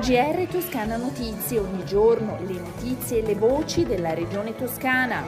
GR Toscana Notizie, ogni giorno le notizie e le voci della regione toscana.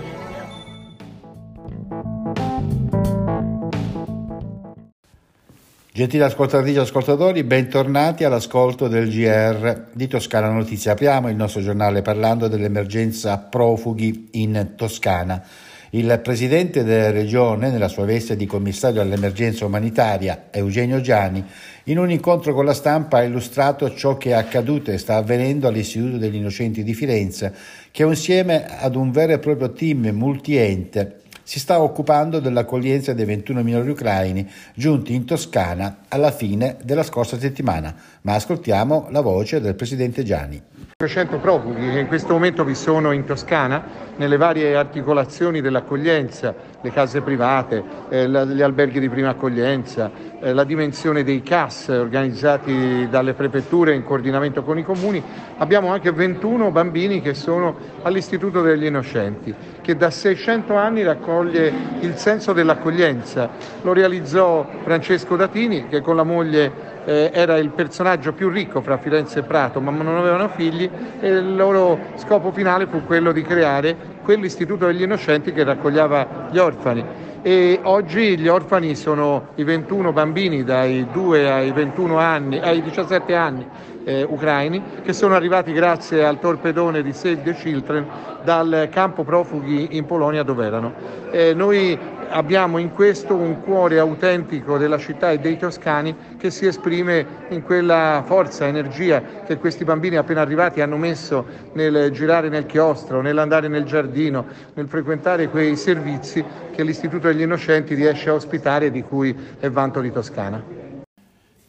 Gentili ascoltatrici e ascoltatori, bentornati all'ascolto del GR di Toscana Notizie. Apriamo il nostro giornale parlando dell'emergenza profughi in Toscana. Il presidente della regione, nella sua veste di commissario all'emergenza umanitaria, Eugenio Giani, in un incontro con la stampa ha illustrato ciò che è accaduto e sta avvenendo all'Istituto degli Innocenti di Firenze, che insieme ad un vero e proprio team multiente si sta occupando dell'accoglienza dei 21 minori ucraini giunti in Toscana alla fine della scorsa settimana. Ma ascoltiamo la voce del presidente Gianni. 500 profughi che in questo momento vi sono in Toscana nelle varie articolazioni dell'accoglienza, le case private, eh, gli alberghi di prima accoglienza, eh, la dimensione dei CAS organizzati dalle prefetture in coordinamento con i comuni. Abbiamo anche 21 bambini che sono all'Istituto degli Innocenti, che da 600 anni raccoglie il senso dell'accoglienza. Lo realizzò Francesco Datini che con la moglie eh, era il personaggio più ricco fra Firenze e Prato, ma non avevano figli e il loro scopo finale fu quello di creare quell'istituto degli innocenti che raccoglieva gli orfani. E oggi gli orfani sono i 21 bambini dai 2 ai 21 anni, ai 17 anni eh, ucraini che sono arrivati grazie al torpedone di Save the Children dal campo profughi in Polonia dove erano. Eh, noi abbiamo in questo un cuore autentico della città e dei toscani che si esprime in quella forza, energia che questi bambini appena arrivati hanno messo nel girare nel chiostro, nell'andare nel giardino, nel frequentare quei servizi che l'Istituto degli Innocenti riesce a ospitare e di cui è vanto di Toscana.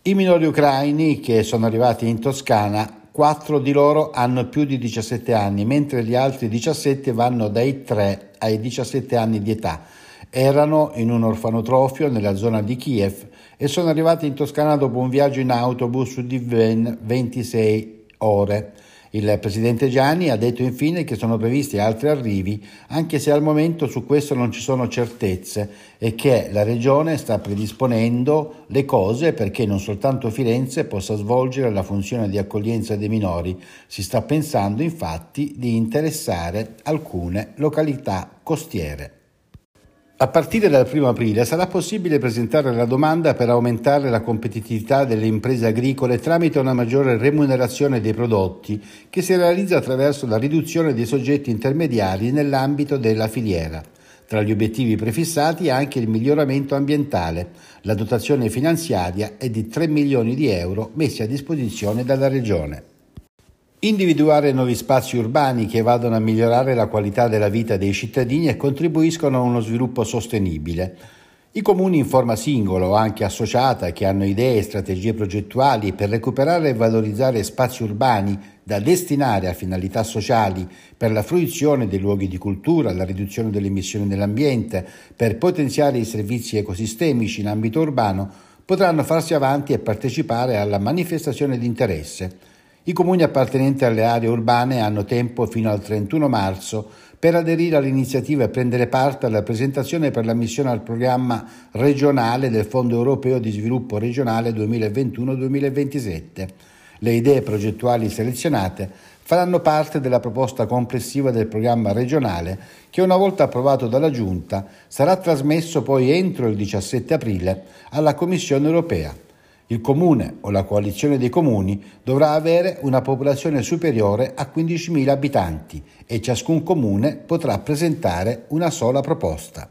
I minori ucraini che sono arrivati in Toscana Quattro di loro hanno più di 17 anni, mentre gli altri 17 vanno dai 3 ai 17 anni di età. Erano in un orfanotrofio nella zona di Kiev e sono arrivati in Toscana dopo un viaggio in autobus di ben 26 ore. Il presidente Gianni ha detto infine che sono previsti altri arrivi, anche se al momento su questo non ci sono certezze e che la Regione sta predisponendo le cose perché non soltanto Firenze possa svolgere la funzione di accoglienza dei minori. Si sta pensando infatti di interessare alcune località costiere. A partire dal 1 aprile sarà possibile presentare la domanda per aumentare la competitività delle imprese agricole tramite una maggiore remunerazione dei prodotti che si realizza attraverso la riduzione dei soggetti intermediari nell'ambito della filiera. Tra gli obiettivi prefissati anche il miglioramento ambientale. La dotazione finanziaria è di 3 milioni di euro messi a disposizione dalla Regione. Individuare nuovi spazi urbani che vadano a migliorare la qualità della vita dei cittadini e contribuiscono a uno sviluppo sostenibile. I comuni in forma singola o anche associata che hanno idee e strategie progettuali per recuperare e valorizzare spazi urbani da destinare a finalità sociali per la fruizione dei luoghi di cultura, la riduzione delle emissioni dell'ambiente, per potenziare i servizi ecosistemici in ambito urbano, potranno farsi avanti e partecipare alla manifestazione di interesse. I comuni appartenenti alle aree urbane hanno tempo fino al 31 marzo per aderire all'iniziativa e prendere parte alla presentazione per l'ammissione al programma regionale del Fondo europeo di sviluppo regionale 2021-2027. Le idee progettuali selezionate faranno parte della proposta complessiva del programma regionale che una volta approvato dalla Giunta sarà trasmesso poi entro il 17 aprile alla Commissione europea. Il comune o la coalizione dei comuni dovrà avere una popolazione superiore a 15.000 abitanti e ciascun comune potrà presentare una sola proposta.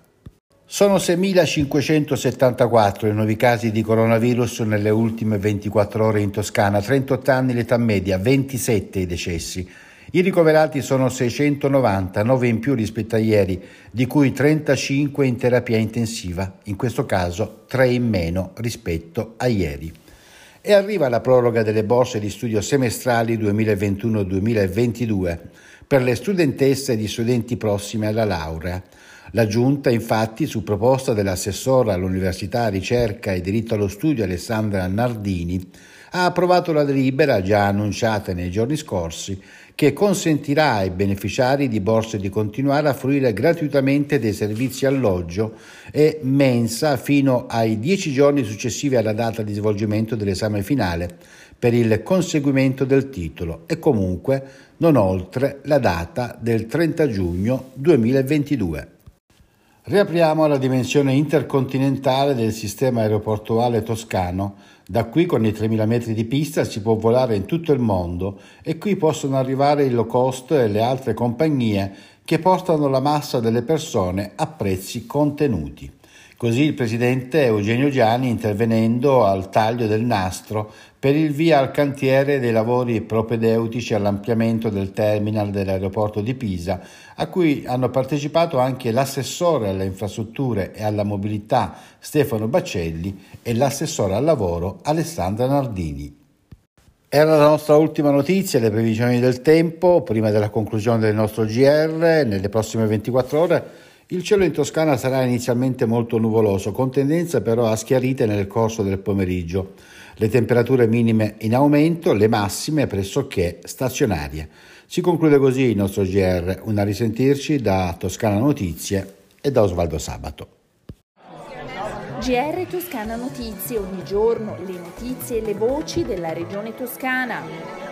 Sono 6.574 i nuovi casi di coronavirus nelle ultime 24 ore in Toscana, 38 anni l'età media, 27 i decessi. I ricoverati sono 690, 9 in più rispetto a ieri, di cui 35 in terapia intensiva, in questo caso 3 in meno rispetto a ieri. E arriva la proroga delle borse di studio semestrali 2021-2022 per le studentesse e gli studenti prossimi alla laurea. La Giunta, infatti, su proposta dell'assessora all'Università, Ricerca e Diritto allo Studio Alessandra Nardini, ha approvato la delibera già annunciata nei giorni scorsi che consentirà ai beneficiari di borse di continuare a fruire gratuitamente dei servizi alloggio e mensa fino ai dieci giorni successivi alla data di svolgimento dell'esame finale per il conseguimento del titolo e comunque non oltre la data del 30 giugno 2022. Riapriamo la dimensione intercontinentale del sistema aeroportuale toscano. Da qui con i 3.000 metri di pista si può volare in tutto il mondo e qui possono arrivare i low cost e le altre compagnie che portano la massa delle persone a prezzi contenuti. Così il presidente Eugenio Gianni intervenendo al taglio del nastro per il via al cantiere dei lavori propedeutici all'ampliamento del terminal dell'aeroporto di Pisa, a cui hanno partecipato anche l'assessore alle infrastrutture e alla mobilità Stefano Bacelli e l'assessore al lavoro Alessandra Nardini. Era la nostra ultima notizia, le previsioni del tempo, prima della conclusione del nostro GR, nelle prossime 24 ore il cielo in Toscana sarà inizialmente molto nuvoloso, con tendenza però a schiarite nel corso del pomeriggio. Le temperature minime in aumento, le massime pressoché stazionarie. Si conclude così il nostro GR. Una risentirci da Toscana Notizie e da Osvaldo Sabato. GR Toscana Notizie, ogni giorno le notizie e le voci della regione toscana.